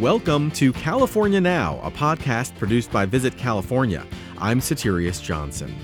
Welcome to California Now, a podcast produced by Visit California. I'm Soterios Johnson.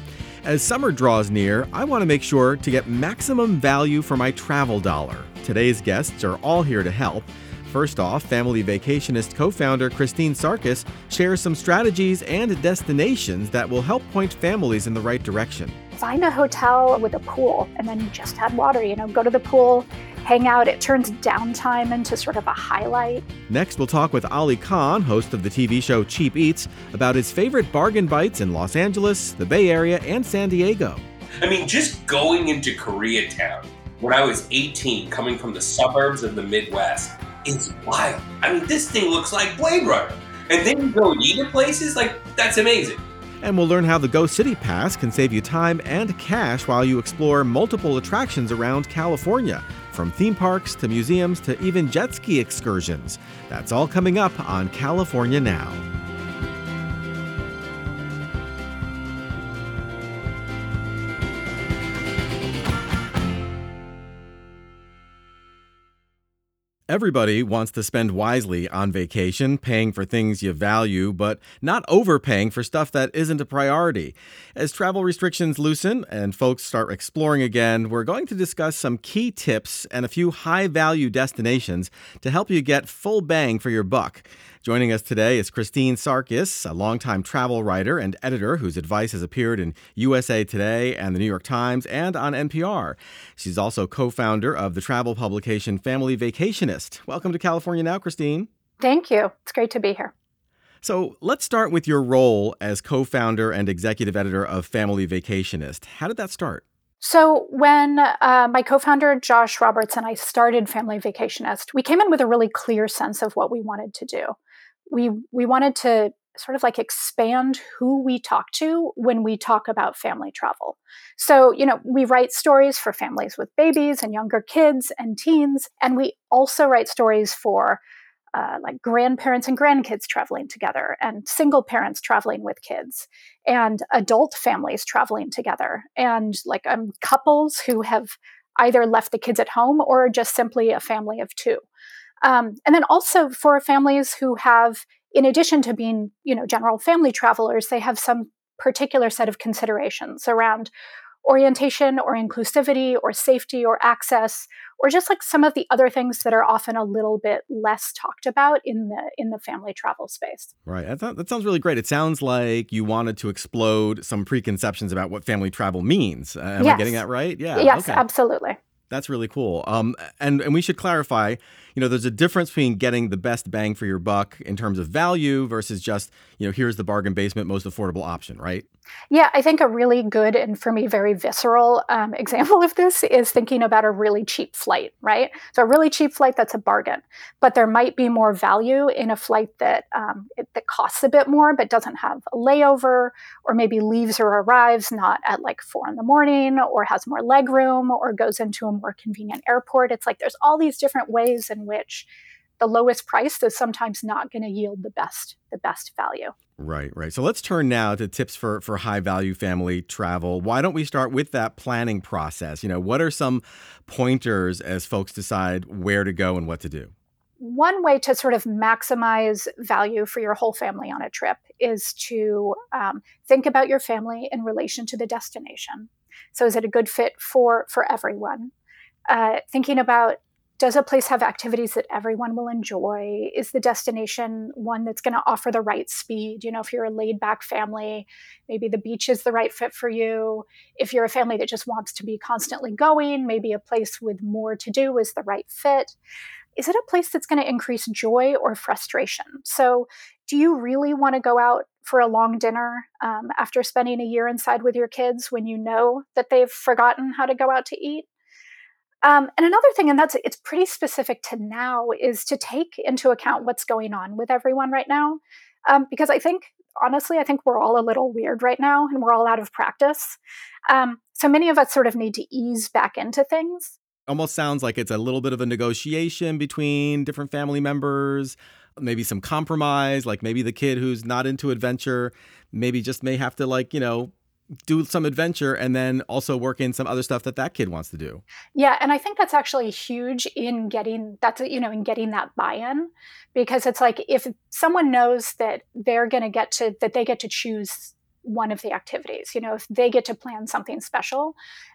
As summer draws near, I want to make sure to get maximum value for my travel dollar. Today's guests are all here to help. First off, Family Vacationist co founder Christine Sarkis shares some strategies and destinations that will help point families in the right direction. Find a hotel with a pool and then just add water. You know, go to the pool, hang out. It turns downtime into sort of a highlight. Next, we'll talk with Ali Khan, host of the TV show Cheap Eats, about his favorite bargain bites in Los Angeles, the Bay Area, and San Diego. I mean, just going into Koreatown when I was 18, coming from the suburbs of the Midwest, is wild. I mean, this thing looks like Blade Runner. And then you go eat at places, like, that's amazing. And we'll learn how the Go City Pass can save you time and cash while you explore multiple attractions around California, from theme parks to museums to even jet ski excursions. That's all coming up on California Now. Everybody wants to spend wisely on vacation, paying for things you value, but not overpaying for stuff that isn't a priority. As travel restrictions loosen and folks start exploring again, we're going to discuss some key tips and a few high value destinations to help you get full bang for your buck. Joining us today is Christine Sarkis, a longtime travel writer and editor whose advice has appeared in USA Today and the New York Times and on NPR. She's also co founder of the travel publication Family Vacationist. Welcome to California Now, Christine. Thank you. It's great to be here. So let's start with your role as co founder and executive editor of Family Vacationist. How did that start? So, when uh, my co founder Josh Roberts and I started Family Vacationist, we came in with a really clear sense of what we wanted to do we we wanted to sort of like expand who we talk to when we talk about family travel. So, you know, we write stories for families with babies and younger kids and teens, and we also write stories for uh, like grandparents and grandkids traveling together, and single parents traveling with kids, and adult families traveling together, and like um, couples who have either left the kids at home or just simply a family of two. Um, and then also for families who have, in addition to being, you know, general family travelers, they have some particular set of considerations around orientation or inclusivity or safety or access or just like some of the other things that are often a little bit less talked about in the in the family travel space. Right. That, that sounds really great. It sounds like you wanted to explode some preconceptions about what family travel means. Am yes. I getting that right? Yeah. Yes, okay. absolutely. That's really cool. Um, and and we should clarify you know, there's a difference between getting the best bang for your buck in terms of value versus just, you know, here's the bargain basement most affordable option, right? Yeah, I think a really good and for me very visceral um, example of this is thinking about a really cheap flight, right? So a really cheap flight that's a bargain, but there might be more value in a flight that um, it, that costs a bit more but doesn't have a layover, or maybe leaves or arrives not at like four in the morning, or has more legroom, or goes into a more convenient airport. It's like there's all these different ways in which the lowest price is sometimes not going to yield the best the best value. Right, right. So let's turn now to tips for for high value family travel. Why don't we start with that planning process? You know, what are some pointers as folks decide where to go and what to do? One way to sort of maximize value for your whole family on a trip is to um, think about your family in relation to the destination. So, is it a good fit for for everyone? Uh, thinking about does a place have activities that everyone will enjoy? Is the destination one that's going to offer the right speed? You know, if you're a laid back family, maybe the beach is the right fit for you. If you're a family that just wants to be constantly going, maybe a place with more to do is the right fit. Is it a place that's going to increase joy or frustration? So, do you really want to go out for a long dinner um, after spending a year inside with your kids when you know that they've forgotten how to go out to eat? Um, and another thing, and that's it's pretty specific to now, is to take into account what's going on with everyone right now. Um, because I think, honestly, I think we're all a little weird right now and we're all out of practice. Um, so many of us sort of need to ease back into things. Almost sounds like it's a little bit of a negotiation between different family members, maybe some compromise, like maybe the kid who's not into adventure, maybe just may have to, like, you know, do some adventure and then also work in some other stuff that that kid wants to do. Yeah, and I think that's actually huge in getting that's you know in getting that buy-in because it's like if someone knows that they're going to get to that they get to choose one of the activities, you know, if they get to plan something special,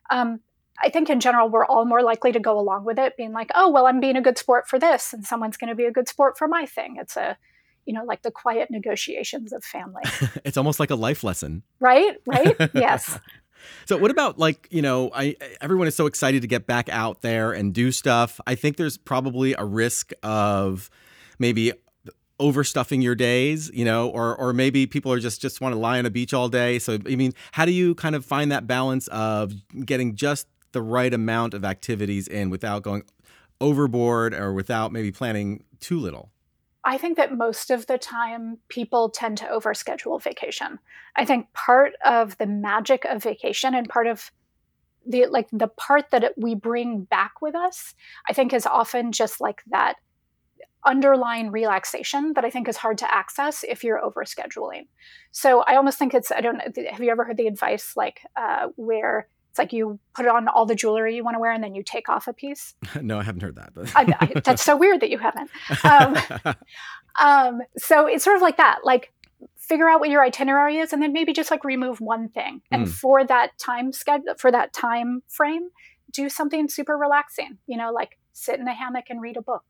um, I think in general, we're all more likely to go along with it, being like, oh, well, I'm being a good sport for this, and someone's going to be a good sport for my thing. It's a, you know, like the quiet negotiations of family. it's almost like a life lesson. Right? Right? Yes. So what about like, you know, I everyone is so excited to get back out there and do stuff. I think there's probably a risk of maybe overstuffing your days, you know, or or maybe people are just just want to lie on a beach all day. So I mean, how do you kind of find that balance of getting just the right amount of activities in without going overboard or without maybe planning too little? I think that most of the time people tend to overschedule vacation. I think part of the magic of vacation and part of the like the part that we bring back with us, I think is often just like that underlying relaxation that I think is hard to access if you're overscheduling. So I almost think it's I don't have you ever heard the advice like uh, where it's like you put on all the jewelry you want to wear and then you take off a piece. no, I haven't heard that. I, I, that's so weird that you haven't. Um, um, so it's sort of like that. Like figure out what your itinerary is and then maybe just like remove one thing. And mm. for that time schedule, for that time frame, do something super relaxing. You know, like sit in a hammock and read a book.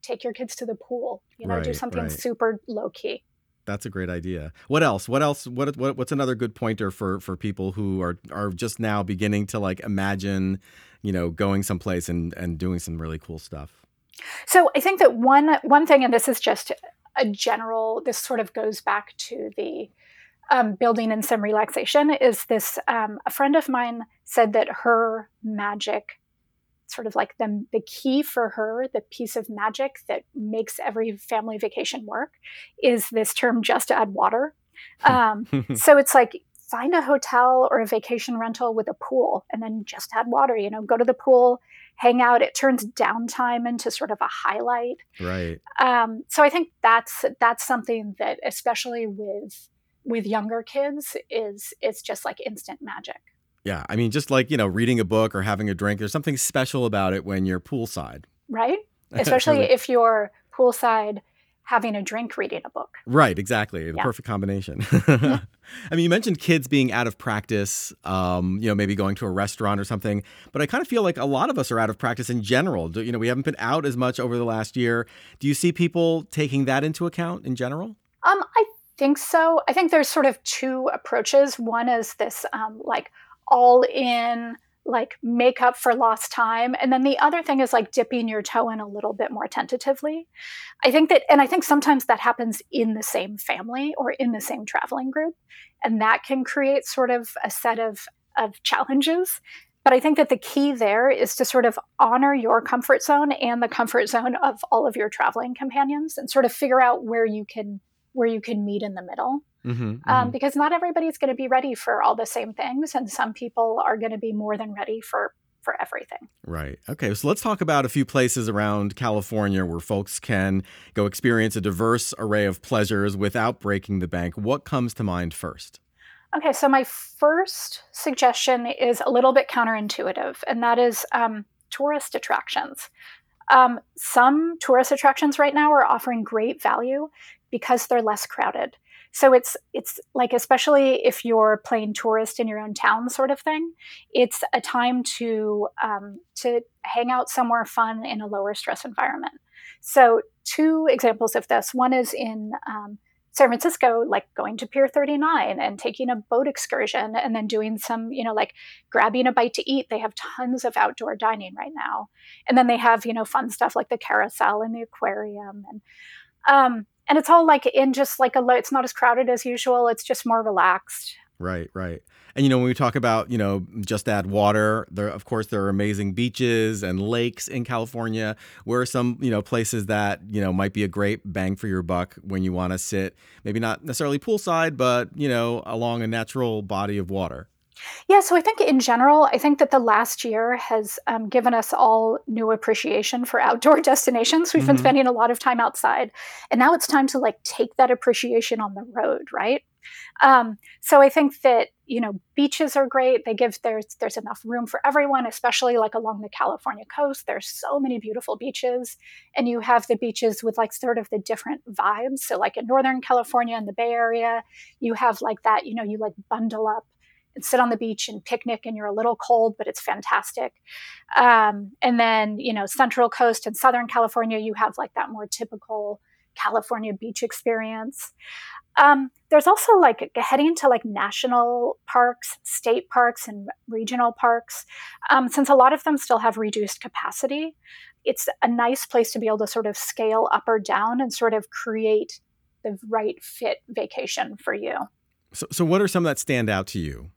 take your kids to the pool. You know, right, do something right. super low key. That's a great idea. What else? What else? What, what what's another good pointer for for people who are are just now beginning to like imagine, you know, going someplace and and doing some really cool stuff? So I think that one one thing, and this is just a general. This sort of goes back to the um, building in some relaxation. Is this um, a friend of mine said that her magic sort of like the, the key for her, the piece of magic that makes every family vacation work, is this term just add water. Um, so it's like find a hotel or a vacation rental with a pool and then just add water, you know, go to the pool, hang out. It turns downtime into sort of a highlight. Right. Um, so I think that's that's something that especially with with younger kids is is just like instant magic. Yeah, I mean, just like you know, reading a book or having a drink, there's something special about it when you're poolside, right? Especially if you're poolside having a drink reading a book. Right, exactly. The yeah. perfect combination. I mean, you mentioned kids being out of practice, um, you know, maybe going to a restaurant or something, but I kind of feel like a lot of us are out of practice in general. You know, we haven't been out as much over the last year. Do you see people taking that into account in general? Um, I think so. I think there's sort of two approaches. One is this um, like all in like make up for lost time. And then the other thing is like dipping your toe in a little bit more tentatively. I think that and i think sometimes that happens in the same family or in the same traveling group. And that can create sort of a set of of challenges. But i think that the key there is to sort of honor your comfort zone and the comfort zone of all of your traveling companions and sort of figure out where you can where you can meet in the middle Mm-hmm, um, mm-hmm. because not everybody's going to be ready for all the same things, and some people are going to be more than ready for for everything. Right. Okay. So let's talk about a few places around California where folks can go experience a diverse array of pleasures without breaking the bank. What comes to mind first? Okay. So my first suggestion is a little bit counterintuitive, and that is um, tourist attractions. Um, some tourist attractions right now are offering great value because they're less crowded. So it's it's like especially if you're playing tourist in your own town, sort of thing. It's a time to um, to hang out somewhere fun in a lower stress environment. So two examples of this. One is in um, San Francisco, like going to Pier 39 and taking a boat excursion and then doing some, you know, like grabbing a bite to eat. They have tons of outdoor dining right now. And then they have, you know, fun stuff like the carousel and the aquarium. And um, and it's all like in just like a it's not as crowded as usual it's just more relaxed. Right right. And you know when we talk about you know just add water there of course there are amazing beaches and lakes in california. Where are some you know places that you know might be a great bang for your buck when you want to sit maybe not necessarily poolside but you know along a natural body of water Yeah, so I think in general, I think that the last year has um, given us all new appreciation for outdoor destinations. We've mm-hmm. been spending a lot of time outside, and now it's time to like take that appreciation on the road, right? Um, so I think that you know beaches are great. They give there's there's enough room for everyone, especially like along the California coast. There's so many beautiful beaches, and you have the beaches with like sort of the different vibes. So like in Northern California and the Bay Area, you have like that. You know, you like bundle up sit on the beach and picnic and you're a little cold but it's fantastic. Um, and then you know central coast and southern california you have like that more typical california beach experience. Um, there's also like heading into like national parks state parks and regional parks. Um, since a lot of them still have reduced capacity it's a nice place to be able to sort of scale up or down and sort of create the right fit vacation for you. So, so what are some that stand out to you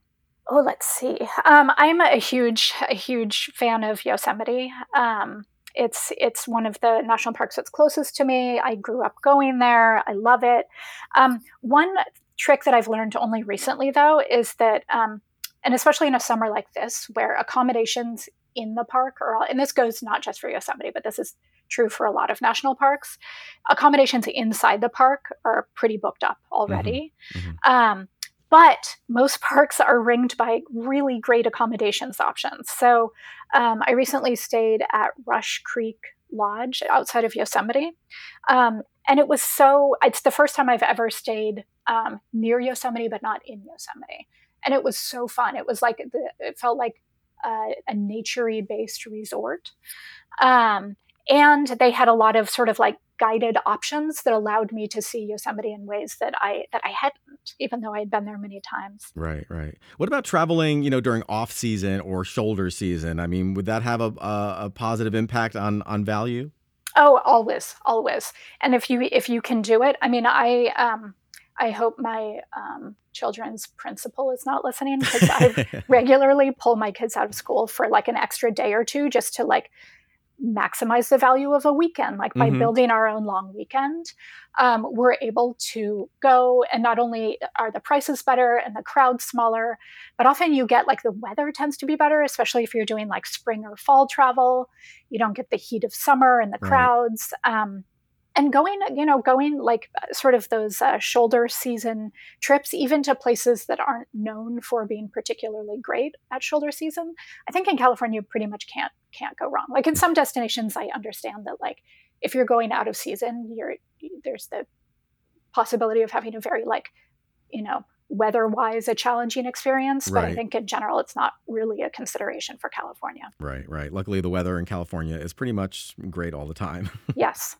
Oh, let's see. Um, I'm a huge, a huge fan of Yosemite. Um, it's it's one of the national parks that's closest to me. I grew up going there. I love it. Um, one trick that I've learned only recently, though, is that, um, and especially in a summer like this, where accommodations in the park are all, and this goes not just for Yosemite, but this is true for a lot of national parks. Accommodations inside the park are pretty booked up already. Mm-hmm. Mm-hmm. Um, but most parks are ringed by really great accommodations options. So um, I recently stayed at Rush Creek Lodge outside of Yosemite. Um, and it was so, it's the first time I've ever stayed um, near Yosemite, but not in Yosemite. And it was so fun. It was like, the, it felt like uh, a naturey based resort. Um, and they had a lot of sort of like guided options that allowed me to see Yosemite in ways that I that I hadn't, even though I had been there many times. Right, right. What about traveling, you know, during off season or shoulder season? I mean, would that have a, a, a positive impact on on value? Oh, always, always. And if you if you can do it, I mean, I um, I hope my um, children's principal is not listening because I regularly pull my kids out of school for like an extra day or two just to like maximize the value of a weekend. Like by mm-hmm. building our own long weekend, um, we're able to go, and not only are the prices better and the crowd smaller, but often you get like the weather tends to be better, especially if you're doing like spring or fall travel. You don't get the heat of summer and the crowds. Um, and going you know going like uh, sort of those uh, shoulder season trips even to places that aren't known for being particularly great at shoulder season i think in california you pretty much can't can't go wrong. Like in some destinations i understand that like if you're going out of season you're there's the possibility of having a very like you know weather wise a challenging experience, but right. I think in general it's not really a consideration for California. Right, right. Luckily, the weather in California is pretty much great all the time. yes.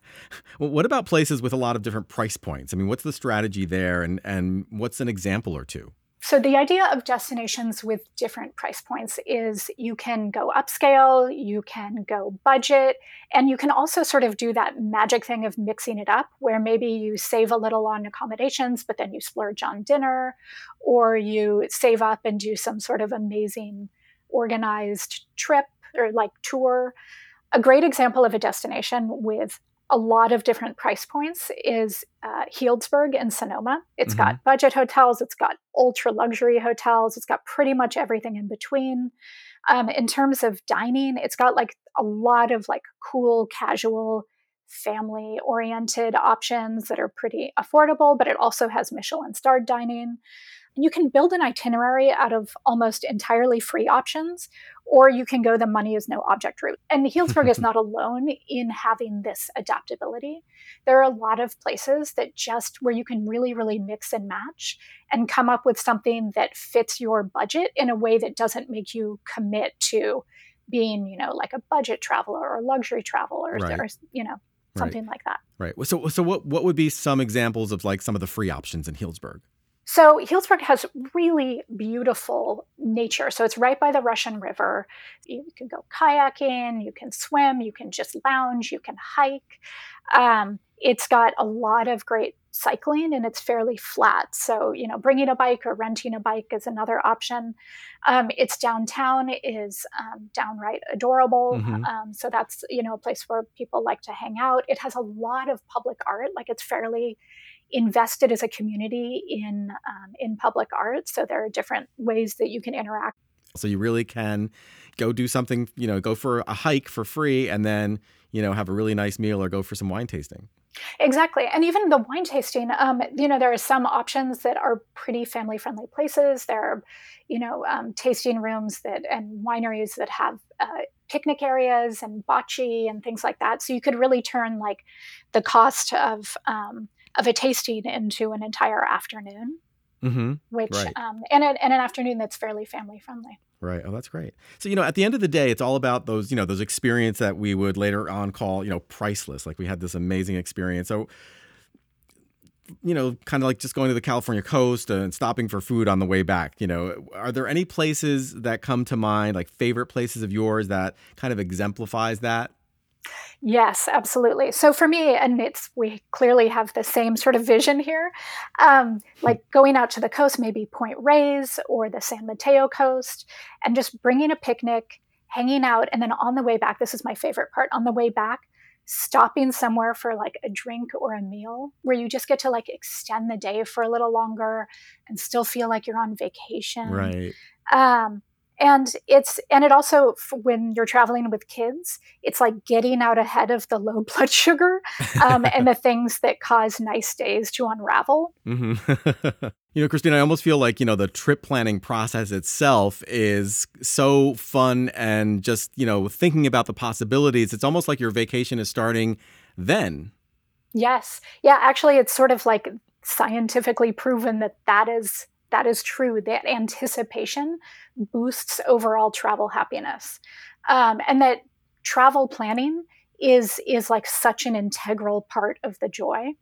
well, what about places with a lot of different price points? I mean, what's the strategy there, and and what's an example or two? So, the idea of destinations with different price points is you can go upscale, you can go budget, and you can also sort of do that magic thing of mixing it up where maybe you save a little on accommodations, but then you splurge on dinner, or you save up and do some sort of amazing organized trip or like tour. A great example of a destination with a lot of different price points is uh, Healdsburg in Sonoma. It's mm-hmm. got budget hotels, it's got ultra luxury hotels, it's got pretty much everything in between. Um, in terms of dining, it's got like a lot of like cool, casual, family oriented options that are pretty affordable, but it also has Michelin starred dining. And you can build an itinerary out of almost entirely free options, or you can go the money is no object route. And Healdsburg is not alone in having this adaptability. There are a lot of places that just where you can really, really mix and match and come up with something that fits your budget in a way that doesn't make you commit to being, you know, like a budget traveler or luxury traveler right. or, you know, something right. like that. Right. So, so what, what would be some examples of like some of the free options in Healdsburg? So Healdsburg has really beautiful nature. So it's right by the Russian River. You can go kayaking, you can swim, you can just lounge, you can hike. Um, it's got a lot of great cycling and it's fairly flat. So, you know, bringing a bike or renting a bike is another option. Um, its downtown is um, downright adorable. Mm-hmm. Um, so that's, you know, a place where people like to hang out. It has a lot of public art, like it's fairly invested as a community in um, in public art. So there are different ways that you can interact. So you really can go do something, you know, go for a hike for free, and then you know have a really nice meal or go for some wine tasting. Exactly. And even the wine tasting, um, you know, there are some options that are pretty family friendly places. There are, you know, um, tasting rooms that and wineries that have uh, picnic areas and bocce and things like that. So you could really turn like the cost of, um, of a tasting into an entire afternoon. Mm-hmm. Which Right. um, and, a, and an afternoon that's fairly family friendly. Right. Oh, that's great. So, you know, at the end of the day, it's all about those, you know, those experience that we would later on call, you know, priceless. Like we had this amazing experience. So, you know, kind of like just going to the California coast and stopping for food on the way back. You know, are there any places that come to mind, like favorite places of yours that kind of exemplifies that? Yes, absolutely. So for me, and it's we clearly have the same sort of vision here. Um, like going out to the coast, maybe Point Reyes or the San Mateo coast, and just bringing a picnic, hanging out, and then on the way back, this is my favorite part. On the way back, stopping somewhere for like a drink or a meal, where you just get to like extend the day for a little longer and still feel like you're on vacation Right. um, and it's and it also when you're traveling with kids it's like getting out ahead of the low blood sugar um, and the things that cause nice days to unravel hmm you know, Christine, I almost feel like, you know, the trip planning process itself is so fun and just, you know, thinking about the possibilities. It's almost like your vacation is starting then. yes yeah actually it's sort of like scientifically proven that that is that is true that anticipation boosts overall travel happiness. Um, and that travel planning is is like such an integral part of the joy.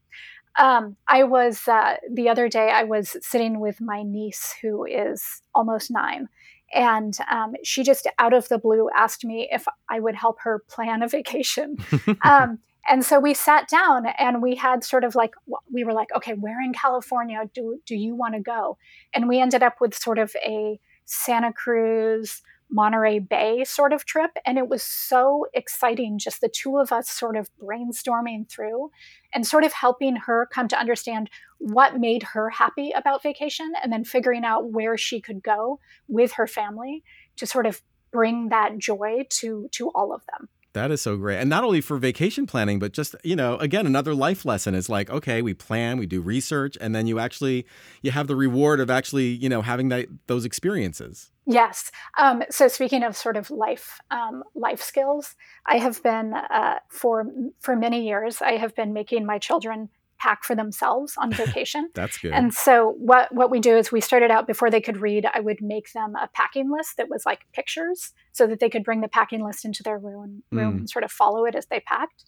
Um, i was uh, the other day i was sitting with my niece who is almost nine and um, she just out of the blue asked me if i would help her plan a vacation. Um, and so we sat down and we had sort of like we were like okay where in california do, do you want to go? And we ended up with sort of a santa cruz monterey bay sort of trip and it was so exciting just the two of us sort of brainstorming through and sort of helping her come to understand what made her happy about vacation and then figuring out where she could go with her family to sort of bring that joy to to all of them That is so great. And not only for vacation planning, but just, you know, again, another life lesson is like, okay, we plan, we do research, and then you actually you have the reward of actually, you know, having that those experiences. Yes. Um, so speaking of sort of life um, life skills, I have been uh, for for many years. I have been making my children pack for themselves on vacation. That's good. And so what what we do is we started out before they could read. I would make them a packing list that was like pictures, so that they could bring the packing list into their room, room Mm. and sort of follow it as they packed.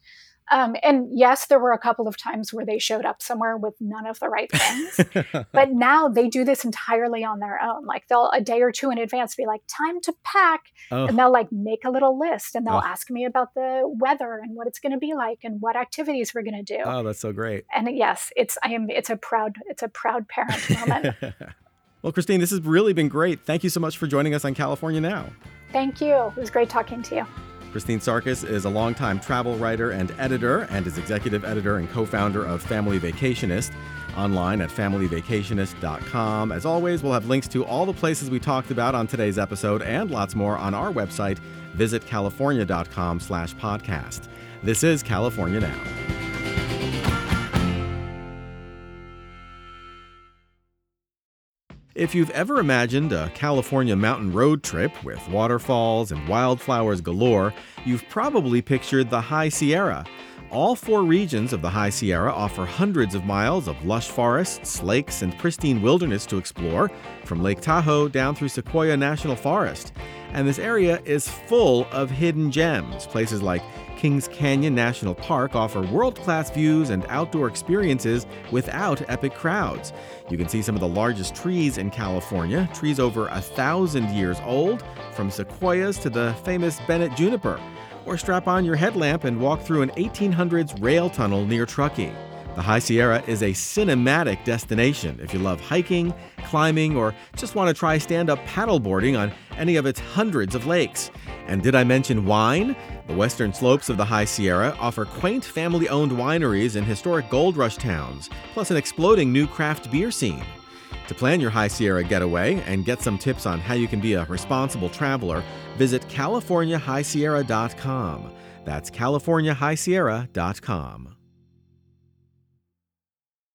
Um, and yes, there were a couple of times where they showed up somewhere with none of the right things. but now they do this entirely on their own. Like they'll a day or two in advance be like, "Time to pack," oh, and they'll like make a little list and they'll Oh. ask me about the weather and what it's going to be like and what activities we're going to do. oh, that's so great. and yes, it's I am it's a proud it's a proud parent moment. well, Christine, this has really been great. Thank you so much for joining us on California Now. Thank you. It was great talking to you. Christine Sarkis is a longtime travel writer and editor and is executive editor and co founder of Family Vacationist online at familyvacationist.com. As always, we'll have links to all the places we talked about on today's episode and lots more on our website, visitcalifornia.com slash podcast. This is California Now. If you've ever imagined a California mountain road trip with waterfalls and wildflowers galore, you've probably pictured the High Sierra. All four regions of the High Sierra offer hundreds of miles of lush forests, lakes, and pristine wilderness to explore, from Lake Tahoe down through Sequoia National Forest. And this area is full of hidden gems. Places like Kings Canyon National Park offer world class views and outdoor experiences without epic crowds. You can see some of the largest trees in California, trees over a thousand years old, from sequoias to the famous Bennett juniper. Or strap on your headlamp and walk through an 1800s rail tunnel near Truckee. The High Sierra is a cinematic destination if you love hiking, climbing, or just want to try stand up paddleboarding on any of its hundreds of lakes. And did I mention wine? The western slopes of the High Sierra offer quaint family owned wineries in historic gold rush towns, plus an exploding new craft beer scene. To plan your High Sierra getaway and get some tips on how you can be a responsible traveler, visit CaliforniaHighSierra.com. That's CaliforniaHighSierra.com.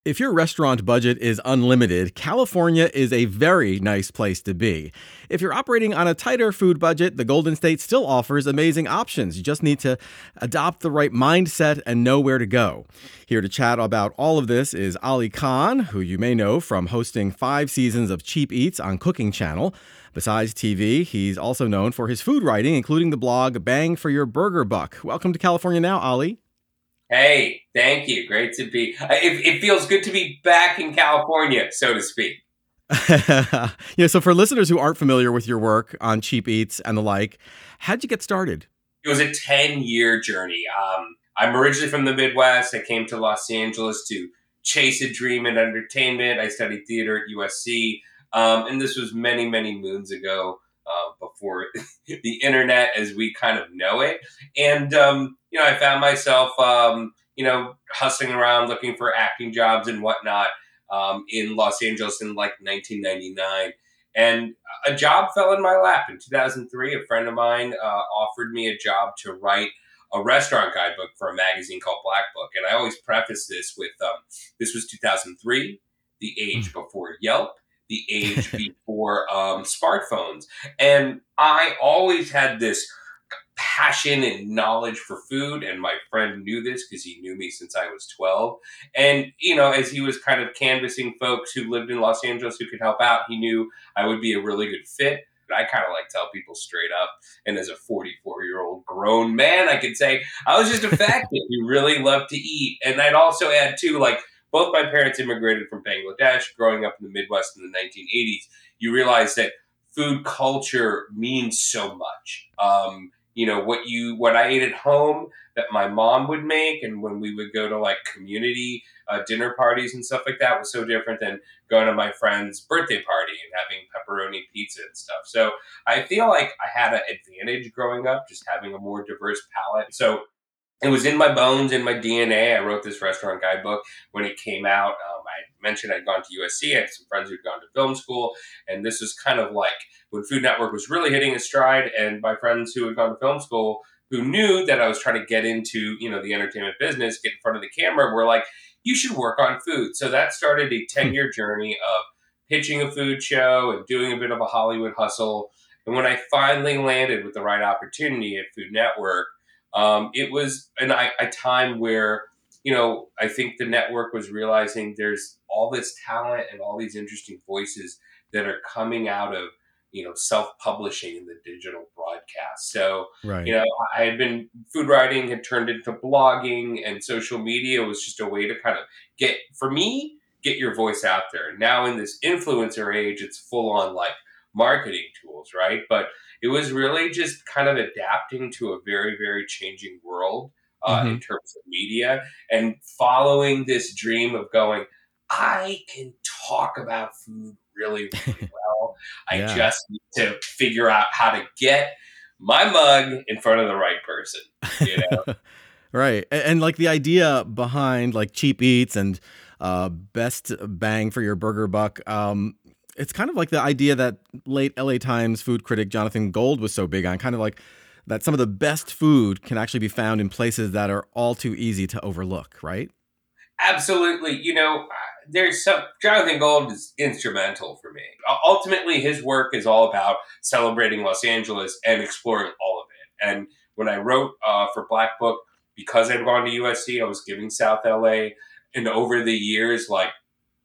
If your restaurant budget is unlimited, California is a very nice place to be. If you're operating on a tighter food budget, the Golden State still offers amazing options. You just need to adopt the right mindset and know where to go. Here to chat about all of this is Ali Khan, who you may know from hosting five seasons of Cheap Eats on Cooking Channel. Besides TV, he's also known for his food writing, including the blog Bang for Your Burger Buck. Welcome to California Now, Ali. Hey, thank you. Great to be. Uh, it, it feels good to be back in California, so to speak. yeah. So for listeners who aren't familiar with your work on Cheap Eats and the like, how'd you get started? It was a ten-year journey. Um, I'm originally from the Midwest. I came to Los Angeles to chase a dream in entertainment. I studied theater at USC, um, and this was many, many moons ago. Uh, before the internet as we kind of know it. And, um, you know, I found myself, um, you know, hustling around looking for acting jobs and whatnot um, in Los Angeles in like 1999. And a job fell in my lap in 2003. A friend of mine uh, offered me a job to write a restaurant guidebook for a magazine called Black Book. And I always preface this with um, this was 2003, the age hmm. before Yelp, the age before um, smartphones. And I always had this passion and knowledge for food and my friend knew this because he knew me since i was 12 and you know as he was kind of canvassing folks who lived in los angeles who could help out he knew i would be a really good fit But I kind of like tell people straight up. And as a 44 year old grown man, I could say I was just a fat kid who really loved to eat. And I'd also add too, like both my parents immigrated from Bangladesh. Growing up in the Midwest in the 1980s, you realize that food culture means so much. Um, you know what you what I ate at home that my mom would make, and when we would go to like community uh, dinner parties and stuff like that was so different than going to my friend's birthday party and having pepperoni pizza and stuff. So I feel like I had an advantage growing up, just having a more diverse palate. So it was in my bones, in my DNA. I wrote this restaurant guidebook when it came out. Um, I mentioned I'd gone to USC. I had some friends who'd gone to film school, and this was kind of like when Food Network was really hitting its stride. And my friends who had gone to film school, who knew that I was trying to get into, you know, the entertainment business, get in front of the camera, were like, "You should work on food." So that started a ten-year journey of pitching a food show and doing a bit of a Hollywood hustle. And when I finally landed with the right opportunity at Food Network um, it was an, a time where, you know, I think the network was realizing there's all this talent and all these interesting voices that are coming out of, you know, self-publishing in the digital broadcast. So, right. you know, I had been food writing had turned into blogging and social media was just a way to kind of get, for me, get your voice out there. Now in this influencer age, it's full on like marketing tools, right? But it was really just kind of adapting to a very, very changing world uh, mm-hmm. in terms of media and following this dream of going, I can talk about food really, really well. I yeah. just need to figure out how to get my mug in front of the right person, you know? right. And, and, like the idea behind like cheap eats and uh, best bang for your burger buck. Um, it's kind of like the idea that late LA Times food critic Jonathan Gold was so big on, kind of like that some of the best food can actually be found in places that are all too easy to overlook, right? Absolutely. You know, uh, there's some Jonathan Gold is instrumental for me. Ultimately, his work is all about celebrating Los Angeles and exploring all of it. And when I wrote uh, for Black Book, because I'd gone to USC, I was giving South LA. And over the years, like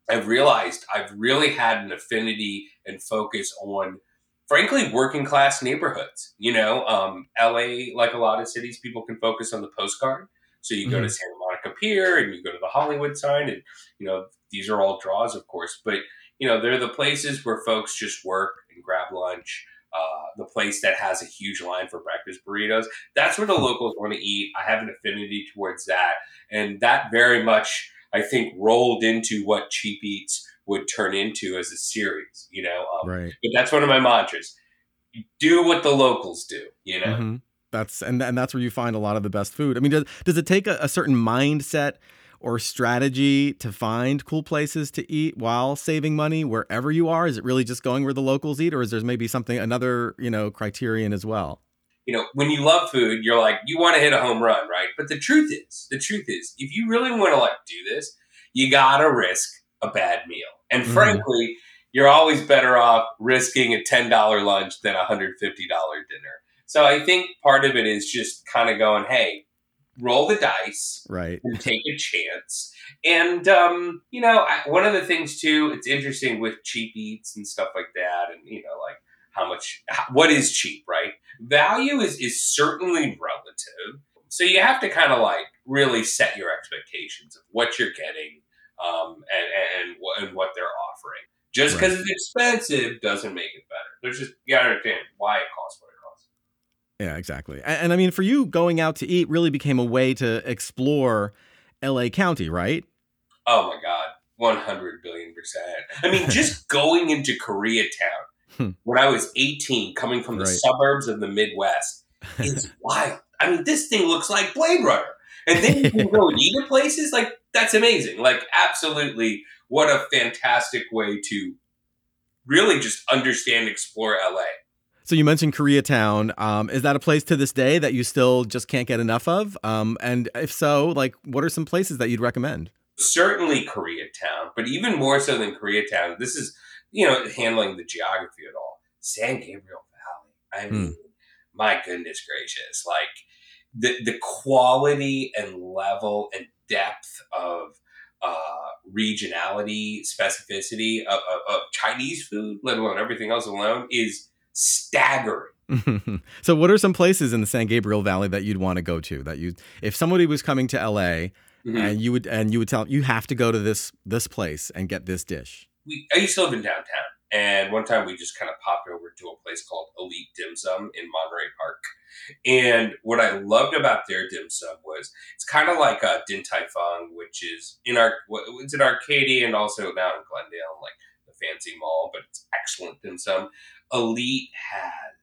I've realized I've really had an affinity and focus on, frankly, working class neighborhoods. You know, um, LA, like a lot of cities, people can focus on the postcard. So you mm-hmm. go to mm-hmm. Santa Monica Pier and you go to the Hollywood sign, and you know these are all draws, of course. But you know they're the places where folks just work and grab lunch. Uh, the place that has a huge line for breakfast burritos. That's where the hmm. locals want to eat. I have an affinity towards that, and that very much I think rolled into what Cheap Eats would turn into as a series, you know. Um, right. But that's one of my mantras. do what the locals do. You know. Mm-hmm. That's and and that's where you find a lot of the best food. I mean, does does it take a, a certain mindset? or strategy to find cool places to eat while saving money wherever you are? Is it really just going where the locals eat, or is there maybe something another you know criterion as well? You know, when you love food, you're like you want to hit a home run, right? But the truth is, the truth is, if you really want to like do this, you gotta risk a bad meal. And mm-hmm. frankly, you're always better off risking a ten dollar lunch than a hundred fifty dollar dinner. So I think part of it is just kind of going, hey, roll the dice, right, and take a chance. And um, you know, one of the things too, it's interesting with cheap eats and stuff like that, and you know, like how much, what is cheap, right? Value is is certainly relative, so you have to kind of like really set your expectations of what you're getting, um, and and, and what they're offering. Just because right. it's expensive doesn't make it better. There's just you gotta understand why it costs what it costs. yeah, exactly. And, and, I mean, for you, going out to eat really became a way to explore LA County, right? Oh my God, 100 billion percent. I mean, just going into Koreatown hmm. when I was 18, coming from the right. suburbs of the Midwest, is wild. I mean, this thing looks like Blade Runner. And then you can go and eat at places like that's amazing. Like, absolutely, what a fantastic way to really just understand, explore LA. So you mentioned Koreatown. Um, is that a place to this day that you still just can't get enough of? Um, and if so, like, what are some places that you'd recommend? Certainly Koreatown, but even more so than Koreatown, this is you know handling the geography at all. San Gabriel Valley. I hmm. mean, mm. my goodness gracious! Like the the quality and level and depth of uh, regionality, specificity of, of, of Chinese food, let alone everything else alone, is staggering. so, what are some places in the San Gabriel Valley that you'd want to go to? That you, if somebody was coming to LA, mm-hmm. and you would and you would tell you have to go to this this place and get this dish. We I used to live in downtown, and one time we just kind of popped over to a place called Elite Dim Sum in Monterey Park. And what I loved about their dim sum was it's kind of like a Din Tai Fung, which is in our it's in Arcadia and also now in Glendale, like the fancy mall, but it's excellent dim sum. Elite had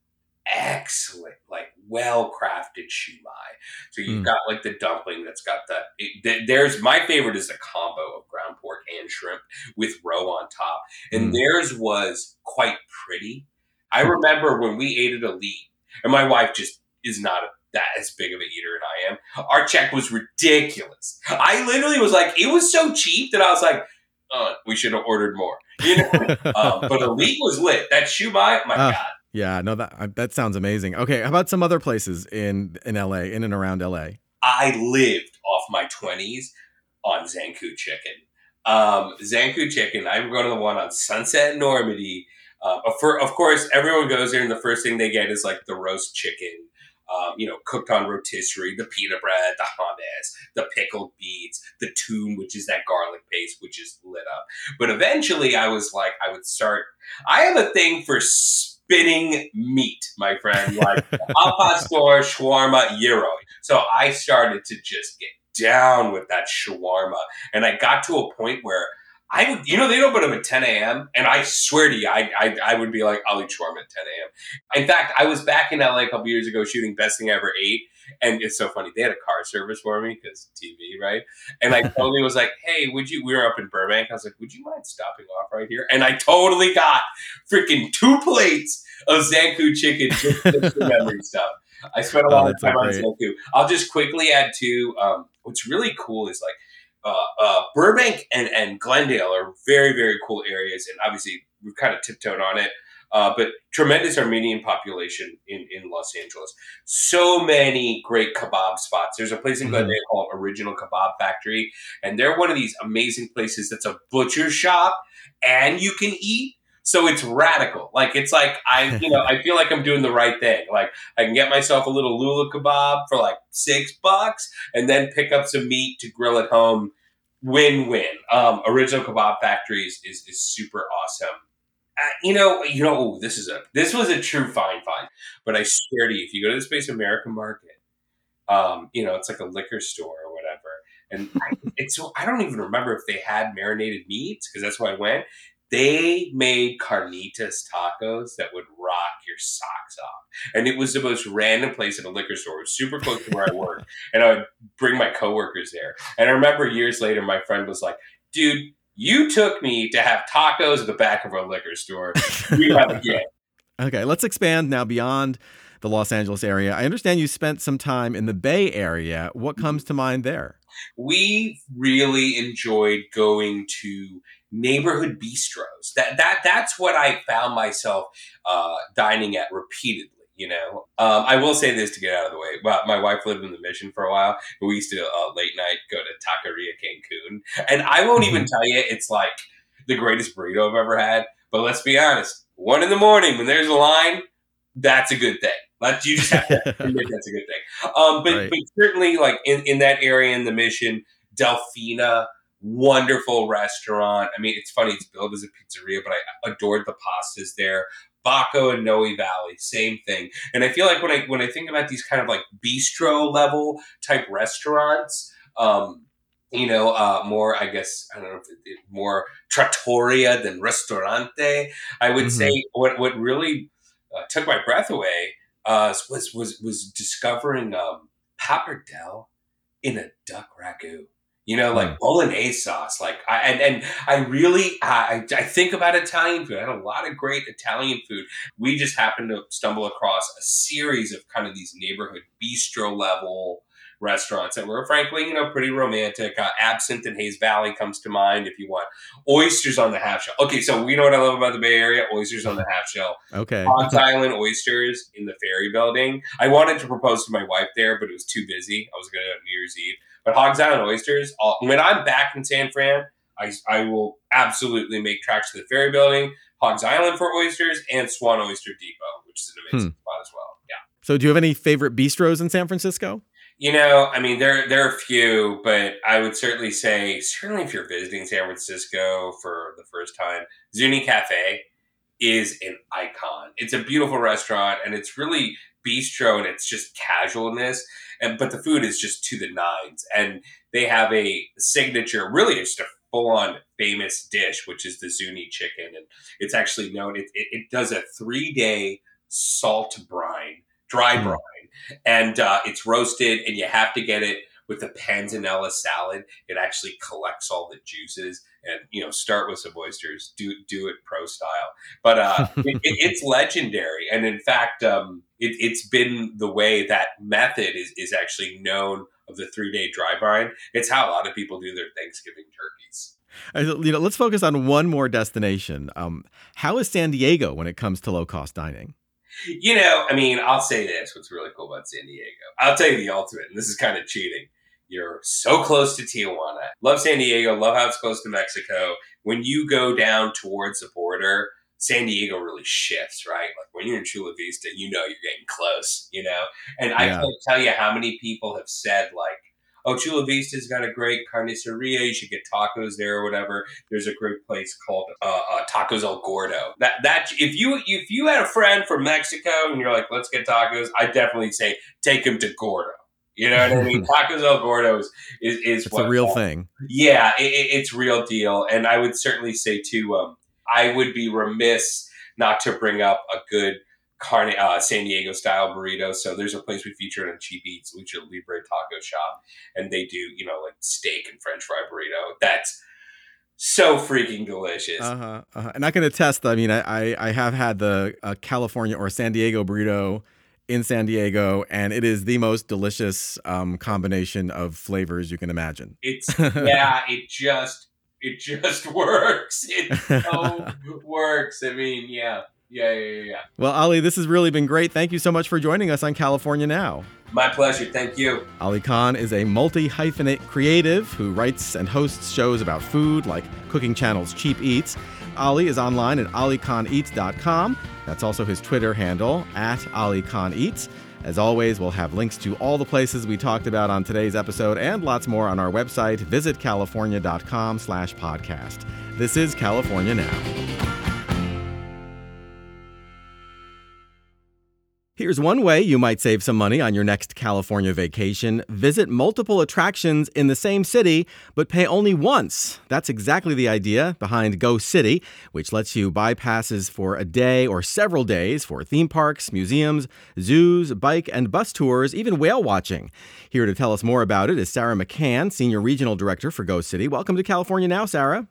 excellent, like well crafted shumai. So you've mm. got like the dumpling that's got the, it, there's my favorite is a combo of ground pork and shrimp with roe on top, and mm. theirs was quite pretty. I hmm. remember when we ate at Elite, and my wife just is not a that as big of an eater and I am. Our check was ridiculous. I literally was like, it was so cheap that I was like, oh, we should have ordered more. You know, um, but Elite was lit. That shumai, my uh, god. Yeah, no, that that sounds amazing. Okay, how about some other places in in LA, in and around LA? I lived off my twenties on Zankou chicken. Um, Zankou chicken. I'm going to the one on Sunset Normandy. Uh, for, of course, everyone goes there, and the first thing they get is like the roast chicken um, you know, cooked on rotisserie, the pita bread, the hummus, the pickled beets, the toum, which is that garlic paste, which is lit up. But eventually I was like, I would start, I have a thing for spinning meat, my friend, like al pastor, shawarma, gyro. So I started to just get down with that shawarma. And I got to a point where I would, you know, they open up at 10 a.m. and I swear to you, I, I, I would be like, I'll eat shawarma at 10 a.m. In fact, I was back in LA a couple years ago shooting Best Thing I Ever Ate. And it's so funny. They had a car service for me because TV, right? And I totally was like, hey, would you, we were up in Burbank. I was like, would you mind stopping off right here? And I totally got freaking two plates of Zankou chicken just, for memory stuff. I spent a lot oh, of time on Zankou. I'll just quickly add to um, what's really cool is like, uh, uh, Burbank and, and Glendale are very, very cool areas. And obviously, we've kind of tiptoed on it. Uh, but tremendous Armenian population in, in Los Angeles. So many great kebab spots. There's a place in mm-hmm. Glendale called Original Kebab Factory, and they're one of these amazing places that's a butcher shop and you can eat. So it's radical. Like it's like I, you know, I feel like I'm doing the right thing. Like I can get myself a little lula kebab for like six bucks, and then pick up some meat to grill at home. Win win. Um, Original Kebab Factories is is super awesome. Uh, you know, you know, this is a this was a true fine find. But I swear to you, if you go to the Space American Market, um, you know, it's like a liquor store or whatever. And I, it's I don't even remember if they had marinated meats because that's why I went they made carnitas tacos that would rock your socks off. And it was the most random place in a liquor store. It was super close to where I worked. And I would bring my coworkers there. And I remember years later, my friend was like, dude, you took me to have tacos at the back of a liquor store. You have a gift. Okay, let's expand now beyond the Los Angeles area. I understand you spent some time in the Bay Area. What comes to mind there? We really enjoyed going to neighborhood bistros. That that that's what I found myself uh, dining at repeatedly. You know, um, I will say this to get out of the way. Well, my wife lived in the Mission for a while. We used to uh, late night go to Taqueria Cancun, and I won't even tell you it's like the greatest burrito I've ever had. But let's be honest, one in the morning when there's a line, that's a good thing. Like you just have to that's a good thing. Um, but, right. but certainly, like in, in that area in the Mission, Delfina, wonderful restaurant. I mean, it's funny, it's billed as a pizzeria, but I adored the pastas there. Bacco and Noe Valley, same thing. And I feel like when I when I think about these kind of like bistro level type restaurants, um, you know, uh, more I guess I don't know if it, it, more trattoria than restaurante. I would mm-hmm. say what what really uh, took my breath away uh, was was was discovering um, pappardelle in a duck ragu you know, like mm. bolognese sauce. Like, I, and, and I really, I, I think about Italian food. I had a lot of great Italian food. We just happened to stumble across a series of kind of these neighborhood bistro level restaurants that were frankly, you know, pretty romantic. Uh, Absinthe in Hayes Valley comes to mind if you want. Oysters on the half shell. Okay, so we know what I love about the Bay Area. Oysters on the half shell. Okay. Hogs Island oysters in the Ferry Building. I wanted to propose to my wife there, but it was too busy. I was going to New Year's Eve. But Hogs Island oysters, I'll, when I'm back in San Fran, I, I will absolutely make tracks to the ferry building, Hogs Island for oysters, and Swan Oyster Depot, which is an amazing hmm. spot as well. Yeah. So, do you have any favorite bistros in San Francisco? You know, I mean, there there are a few, but I would certainly say, certainly if you're visiting San Francisco for the first time, Zuni Cafe is an icon. It's a beautiful restaurant, and it's really bistro, and it's just casualness and but the food is just to the nines. And they have a signature, really, it's just a full on famous dish, which is the Zuni chicken, and it's actually known. It, it, it does a three day salt brine, dry mm. brine, and uh, it's roasted, and you have to get it with the panzanella salad. It actually collects all the juices, and you know, start with some oysters. Do do it pro style, but uh, it, it, it's legendary, and in fact. Um, it, has been the way that method is, is actually known of the three day dry brine. It's how a lot of people do their Thanksgiving turkeys. You know, let's focus on one more destination. Um, how is San Diego when it comes to low cost dining? You know, I mean, I'll say this: what's really cool about San Diego, I'll tell you the ultimate, and this is kind of cheating. You're so close to Tijuana. Love San Diego. Love how it's close to Mexico. When you go down towards the border, San Diego really shifts, right? Like when you're in Chula Vista, you know you're getting close, you know? And I can't tell you how many people have said, like, oh, Chula Vista's got a great carniceria. You should get tacos there or whatever. There's a great place called uh, uh, Tacos El Gordo. That that if you if you had a friend from Mexico and you're like, let's get tacos, I definitely say take him to Gordo. You know what I mean? Tacos El Gordo is is, is it's a real thing. Yeah, it, it's real deal. And I would certainly say too. Um, I would be remiss not to bring up a good carne uh, San Diego style burrito. So there's a place we featured on Cheap Eats, Lucha Libre Taco Shop, and they do you know like steak and French fry burrito. That's so freaking delicious. Uh-huh, uh-huh. And I can attest. I mean, I I, I have had the uh, California or San Diego burrito in San Diego, and it is the most delicious um, combination of flavors you can imagine. It's yeah, it just it just works. It so works. I mean, yeah. Yeah, yeah, yeah. Well, Ali, this has really been great. Thank you so much for joining us on California Now. My pleasure. Thank you. Ali Khan is a multi hyphenate creative who writes and hosts shows about food like Cooking Channel's Cheap Eats. Ali is online at alikhaneats.com. That's also his Twitter handle, at Ali Khan Eats. As always, we'll have links to all the places we talked about on today's episode and lots more on our website, visitcalifornia.com slash podcast. This is California Now. Here's one way you might save some money on your next California vacation. Visit multiple attractions in the same city, but pay only once. That's exactly the idea behind Go City, which lets you buy passes for a day or several days for theme parks, museums, zoos, bike and bus tours, even whale watching. Here to tell us more about it is Sarah McCann, Senior Regional Director for Go City. Welcome to California Now, Sarah.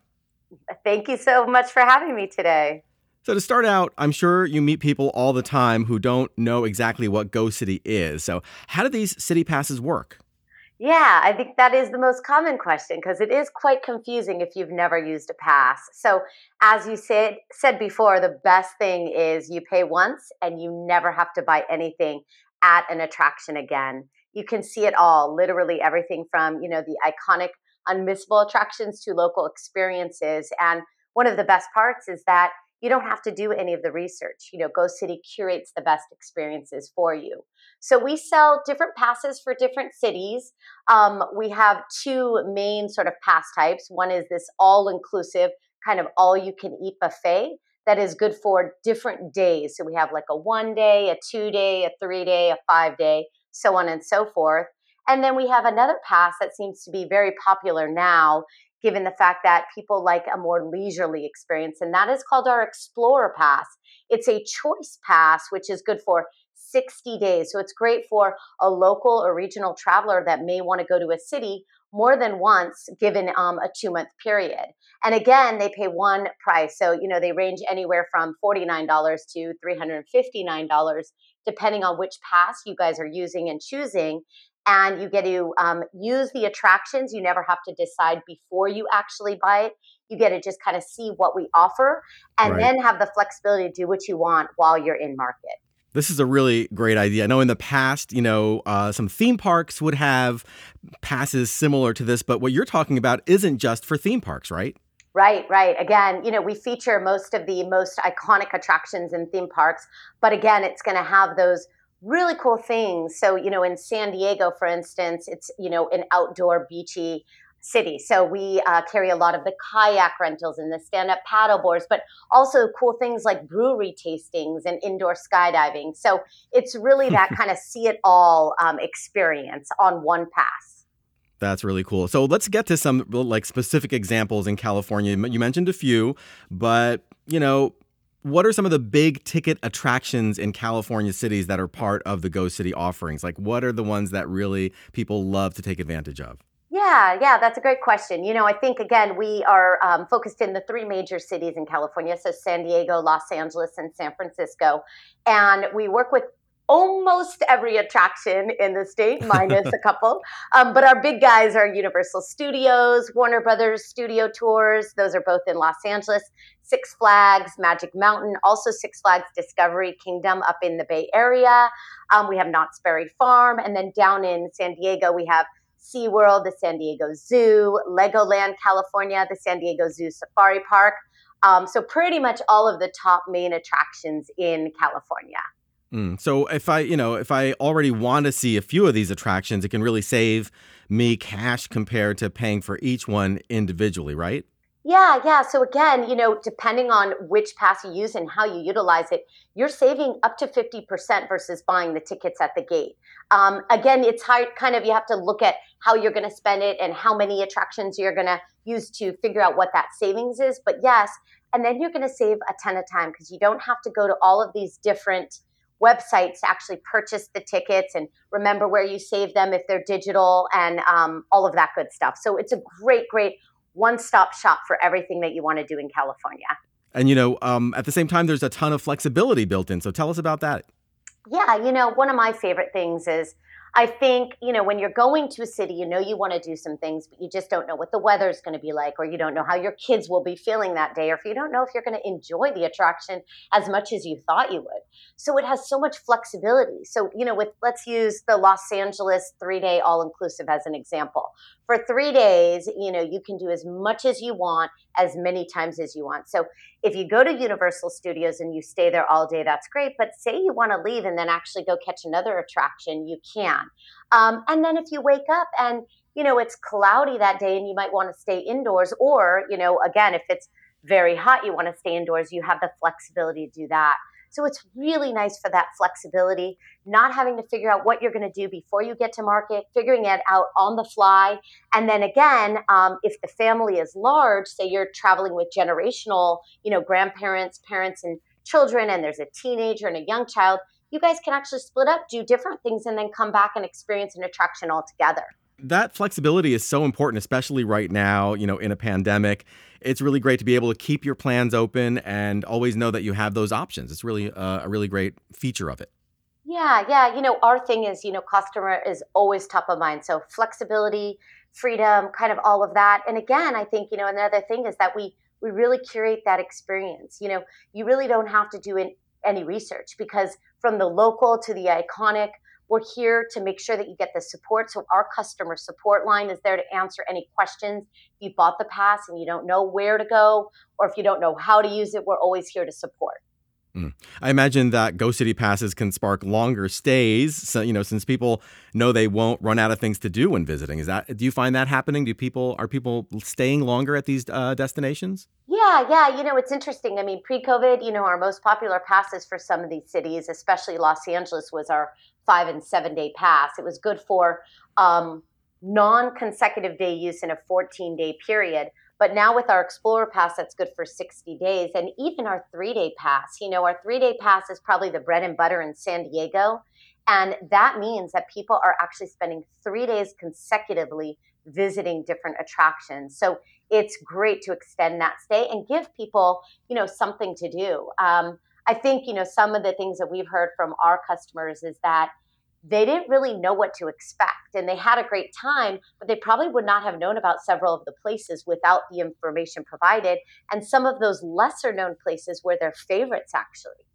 Thank you so much for having me today. So, to start out, I'm sure you meet people all the time who don't know exactly what Go City is. So, how do these city passes work? Yeah, I think that is the most common question because it is quite confusing if you've never used a pass. So, as you said said before, the best thing is you pay once and you never have to buy anything at an attraction again. You can see it all, literally everything from, you know, the iconic unmissable attractions to local experiences. And one of the best parts is that you don't have to do any of the research. You know, Go City curates the best experiences for you. So we sell different passes for different cities. Um, we have two main sort of pass types. One is this all inclusive, kind of all you can eat buffet that is good for different days. So we have like a one day, a two day, a three day, a five day, so on and so forth. And then we have another pass that seems to be very popular now given the fact that people like a more leisurely experience, and that is called our Explorer Pass. It's a choice pass, which is good for 60 days. So it's great for a local or regional traveler that may want to go to a city more than once given um, a two month period. And again, they pay one price. So, you know, they range anywhere from $49 to $359, depending on which pass you guys are using and choosing and you get to um, use the attractions. You never have to decide before you actually buy it. You get to just kind of see what we offer and right. then have the flexibility to do what you want while you're in market. This is a really great idea. I know in the past, you know, uh, some theme parks would have passes similar to this, but what you're talking about isn't just for theme parks, right? Right, right. Again, you know, we feature most of the most iconic attractions in theme parks, but again, it's going to have those really cool things. So, you know, in San Diego, for instance, it's, you know, an outdoor beachy city. So we uh, carry a lot of the kayak rentals and the stand up paddle boards, but also cool things like brewery tastings and indoor skydiving. So it's really that kind of see it all um, experience on one pass. That's really cool. So let's get to some like specific examples in California. You mentioned a few, but you know, what are some of the big ticket attractions in California cities that are part of the Go City offerings? Like, what are the ones that really people love to take advantage of? Yeah, yeah, that's a great question. You know, I think again, we are um, focused in the three major cities in California, so San Diego, Los Angeles, and San Francisco. And we work with almost every attraction in the state, minus a couple. Um, but our big guys are Universal Studios, Warner Brothers Studio Tours. Those are both in Los Angeles. Six Flags, Magic Mountain, also Six Flags Discovery Kingdom up in the Bay Area. Um, we have Knott's Berry Farm. And then down in San Diego, we have SeaWorld, the San Diego Zoo, Legoland, California, the San Diego Zoo Safari Park. Um, so, pretty much all of the top main attractions in California. Mm. So if I, you know, if I already want to see a few of these attractions, it can really save me cash compared to paying for each one individually, right? Yeah, yeah. So again, you know, depending on which pass you use and how you utilize it, you're saving up to 50% versus buying the tickets at the gate. Um, again, it's hard, kind of, you have to look at how you're going to spend it and how many attractions you're going to use to figure out what that savings is. But yes, and then you're going to save a ton of time because you don't have to go to all of these different websites to actually purchase the tickets and remember where you save them if they're digital and um, all of that good stuff. So it's a great, great one stop shop for everything that you want to do in California. And, you know, um, at the same time, there's a ton of flexibility built in. So tell us about that. Yeah, you know, one of my favorite things is I think, you know, when you're going to a city, you know you want to do some things, but you just don't know what the weather's going to be like, or you don't know how your kids will be feeling that day, or if you don't know if you're going to enjoy the attraction as much as you thought you would. So it has so much flexibility. So, you know, with let's use the Los Angeles three day all inclusive as an example. For three days, you know, you can do as much as you want, as many times as you want. So if you go to Universal Studios and you stay there all day, that's great. But say you want to leave and then actually go catch another attraction, you can. Um, and then if you wake up and you know it's cloudy that day and you might want to stay indoors, or you know again if it's very hot, you want to stay indoors, you have the flexibility to do that. So it's really nice for that flexibility, not having to figure out what you're going to do before you get to market, figuring it out on the fly. And then again, um, if the family is large, say you're traveling with generational, you know, grandparents, parents, and children, and there's a teenager and a young child, you guys can actually split up, do different things, and then come back and experience an attraction altogether. That flexibility is so important, especially right now, you know, in a pandemic. It's really great to be able to keep your plans open and always know that you have those options. It's really uh, a really great feature of it. Yeah, yeah. You know, our thing is, you know, customer is always top of mind. So flexibility, freedom, kind of all of that. And again, I think, you know, another thing is that we we really curate that experience. You know, you really don't have to do any research because from the local to the iconic, we're here to make sure that you get the support. So our customer support line is there to answer any questions. If you bought the pass and you don't know where to go, or if you don't know how to use it, we're always here to support. Mm. I imagine that Go City passes can spark longer stays. So you know, since people know they won't run out of things to do when visiting. Is that do you find that happening? Do people are people staying longer at these uh, destinations? Yeah, yeah. You know, it's interesting. I mean, pre-COVID, you know, our most popular passes for some of these cities, especially Los Angeles, was our five and seven day pass. It was good for um, non-consecutive day use in a 14 day period. But now with our Explorer Pass, that's good for 60 days. And even our three day pass, you know, our three day pass is probably the bread and butter in San Diego. And that means that people are actually spending three days consecutively visiting different attractions. So it's great to extend that stay and give people, you know, something to do. Um, I think, you know, some of the things that we've heard from our customers is that they didn't really know what to expect and they had a great time, but they probably would not have known about several of the places without the information provided. And some of those lesser known places were their favorites, actually.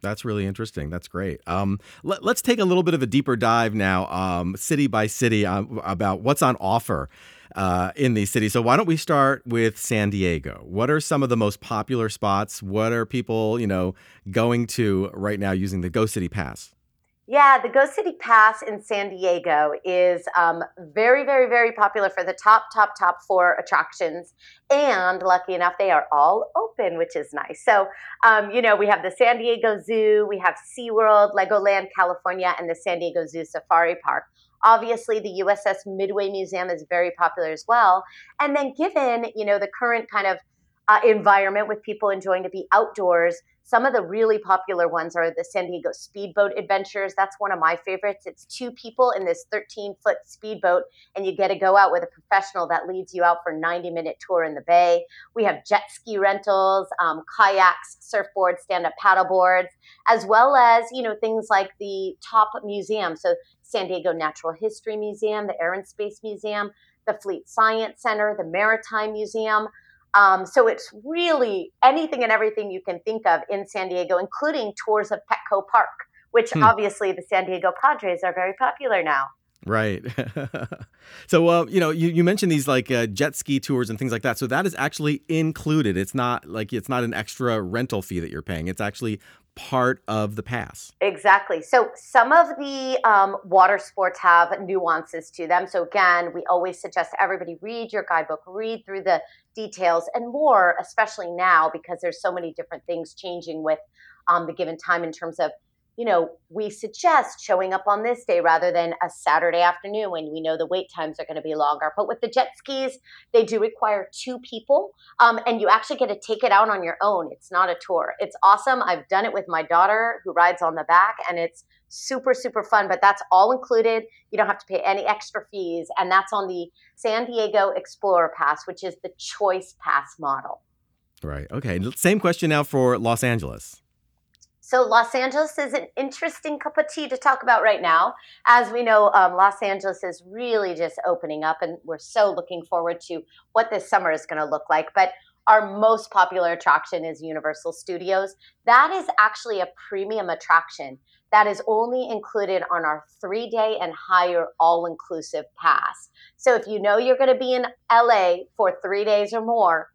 That's really interesting. That's great. Um, let, us take a little bit of a deeper dive now, um, city by city, uh, about what's on offer uh, in these cities. So why don't we start with San Diego? What are some of the most popular spots? What are people, you know, going to right now using the Go City Pass? Yeah, the Go City Pass in San Diego is um, very, very, very popular for the top, top, top four attractions. And lucky enough, they are all open, which is nice. So, um, you know, we have the San Diego Zoo, we have SeaWorld, Legoland, California, and the San Diego Zoo Safari Park. Obviously, the USS Midway Museum is very popular as well. And then, given, you know, the current kind of uh, environment with people enjoying to be outdoors, some of the really popular ones are the San Diego Speedboat Adventures. That's one of my favorites. It's two people in this 13 foot speedboat, and you get to go out with a professional that leads you out for 90 minute tour in the bay. We have jet ski rentals, um, kayaks, surfboards, stand up paddleboards, as well as you know things like the top museum. So San Diego Natural History Museum, the Air and Space Museum, the Fleet Science Center, the Maritime Museum. Um, so it's really anything and everything you can think of in San Diego, including tours of Petco Park, which hmm. obviously the San Diego Padres are very popular now. Right. so, uh, you know, you, you mentioned these like uh, jet ski tours and things like that. So that is actually included. It's not like it's not an extra rental fee that you're paying. It's actually part of the pass. Exactly. So some of the um, water sports have nuances to them. So again, we always suggest everybody read your guidebook, read through the details and more, especially now because there's so many different things changing with um, the given time in terms of you know, we suggest showing up on this day rather than a Saturday afternoon when we know the wait times are going to be longer. But with the jet skis, they do require two people, um, and you actually get to take it out on your own. It's not a tour. It's awesome. I've done it with my daughter who rides on the back, and it's super, super fun. But that's all included. You don't have to pay any extra fees, and that's on the San Diego Explorer Pass, which is the Choice Pass model. Right. Okay. Same question now for Los Angeles. So Los Angeles is an interesting cup of tea to talk about right now. As we know, um, Los Angeles is really just opening up, and we're so looking forward to what this summer is going to look like. But our most popular attraction is Universal Studios. That is actually a premium attraction that is only included on our three day and higher all inclusive pass. So if you know you're going to be in LA for three days or more,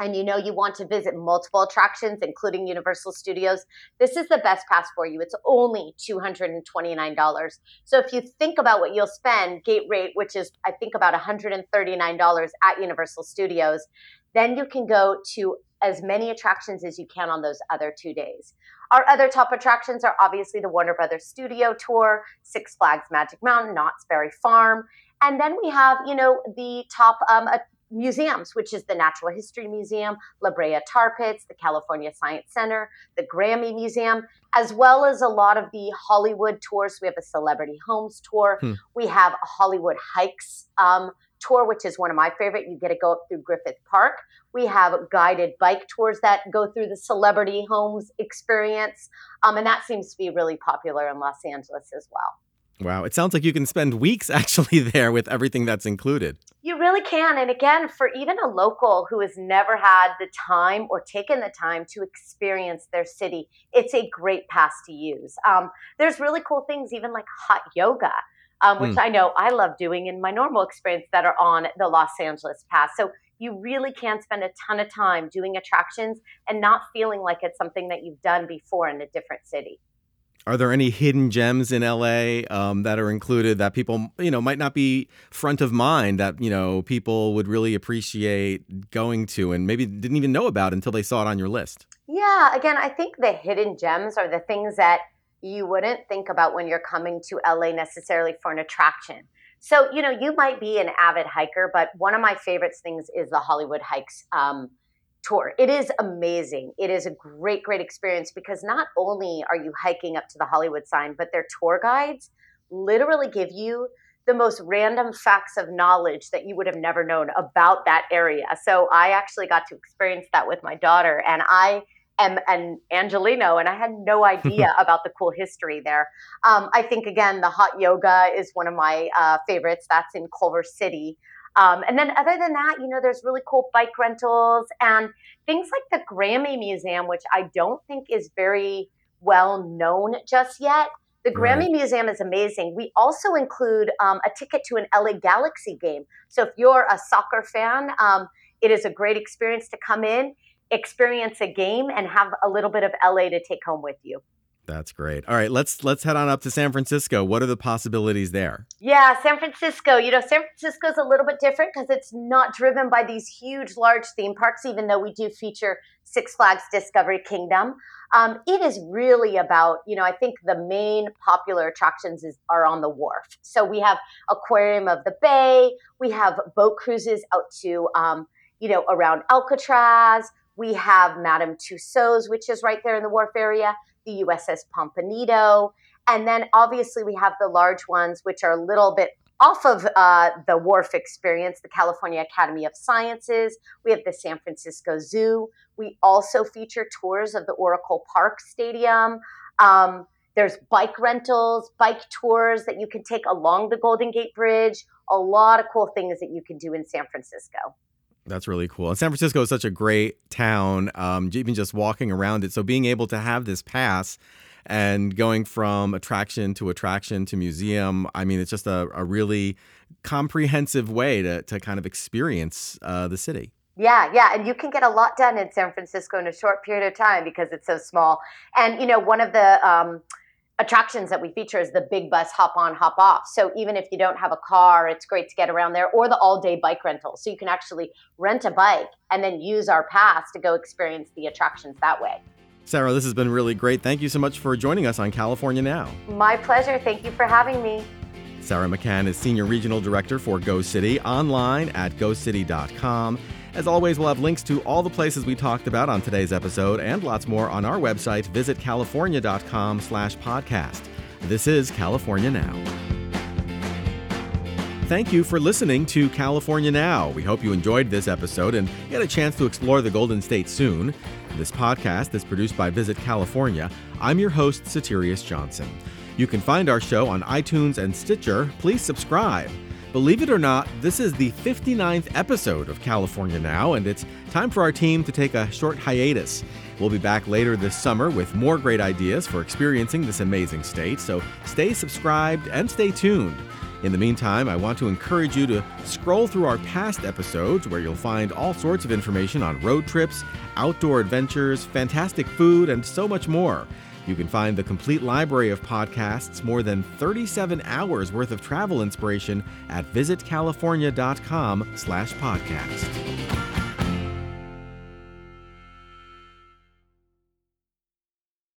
and you know you want to visit multiple attractions, including Universal Studios, this is the best pass for you. It's only $229. So if you think about what you'll spend, gate rate, which is I think about $139 at Universal Studios, then you can go to as many attractions as you can on those other two days. Our other top attractions are obviously the Warner Brothers Studio Tour, Six Flags Magic Mountain, Knott's Berry Farm, and then we have, you know, the top um, museums, which is the Natural History Museum, La Brea Tar Pits, the California Science Center, the Grammy Museum, as well as a lot of the Hollywood tours. We have a Celebrity Homes tour. Hmm. We have a Hollywood Hikes um, tour, which is one of my favorite. You get to go up through Griffith Park. We have guided bike tours that go through the Celebrity Homes experience. Um, and that seems to be really popular in Los Angeles as well. Wow, it sounds like you can spend weeks actually there with everything that's included. You really can. And again, for even a local who has never had the time or taken the time to experience their city, it's a great pass to use. Um, there's really cool things, even like hot yoga, um, which mm. I know I love doing in my normal experience that are on the Los Angeles Pass. So you really can spend a ton of time doing attractions and not feeling like it's something that you've done before in a different city. Are there any hidden gems in LA um, that are included that people, you know, might not be front of mind that you know people would really appreciate going to and maybe didn't even know about until they saw it on your list? Yeah, again, I think the hidden gems are the things that you wouldn't think about when you're coming to LA necessarily for an attraction. So, you know, you might be an avid hiker, but one of my favorite things is the Hollywood Hikes um, tour. It is amazing. It is a great, great experience because not only are you hiking up to the Hollywood sign, but their tour guides literally give you the most random facts of knowledge that you would have never known about that area. So I actually got to experience that with my daughter, and I am an Angelino, and I had no idea about the cool history there. Um, I think again, the hot yoga is one of my uh, favorites. That's in Culver City. Um, and then other than that, you know, there's really cool bike rentals and things like the Grammy Museum, which I don't think is very well known just yet. The Grammy right. Museum is amazing. We also include um, a ticket to an LA Galaxy game. So if you're a soccer fan, um, it is a great experience to come in, experience a game, and have a little bit of LA to take home with you. That's great. All right, let's let's head on up to San Francisco. What are the possibilities there? Yeah, San Francisco. You know, San Francisco is a little bit different because it's not driven by these huge, large theme parks. Even though we do feature Six Flags Discovery Kingdom, um, it is really about you know. I think the main popular attractions is, are on the wharf. So we have Aquarium of the Bay. We have boat cruises out to um, you know around Alcatraz. We have Madame Tussauds, which is right there in the wharf area the USS Pampanito. And then obviously we have the large ones, which are a little bit off of uh, the wharf experience, the California Academy of Sciences. We have the San Francisco Zoo. We also feature tours of the Oracle Park Stadium. Um, there's bike rentals, bike tours that you can take along the Golden Gate Bridge. A lot of cool things that you can do in San Francisco. That's really cool. And San Francisco is such a great town, um, even just walking around it. So being able to have this pass and going from attraction to attraction to museum, I mean, it's just a, a really comprehensive way to, to kind of experience uh, the city. Yeah, yeah, and you can get a lot done in San Francisco in a short period of time because it's so small. And you know, one of the um, attractions that we feature is the big bus hop on hop off. So even if you don't have a car it's great to get around there or the all day bike rental. So you can actually rent a bike and then use our pass to go experience the attractions that way. Sarah this has been really great. Thank you so much for joining us on california now. My pleasure. Thank you for having me. Sarah mccann is senior regional director for go city online at gocity.com as always, we'll have links to all the places we talked about on today's episode and lots more on our website, visitcalifornia.com slash podcast. This is California Now. Thank you for listening to California Now. We hope you enjoyed this episode and get a chance to explore the Golden State soon. This podcast is produced by Visit California. I'm your host, Soterios Johnson. You can find our show on iTunes and Stitcher. Please subscribe. Believe it or not, this is the 59th episode of California Now, and it's time for our team to take a short hiatus. We'll be back later this summer with more great ideas for experiencing this amazing state, so stay subscribed and stay tuned. In the meantime, I want to encourage you to scroll through our past episodes where you'll find all sorts of information on road trips, outdoor adventures, fantastic food, and so much more. You can find the complete library of podcasts, more than 37 hours worth of travel inspiration at visitcalifornia.com slash podcast.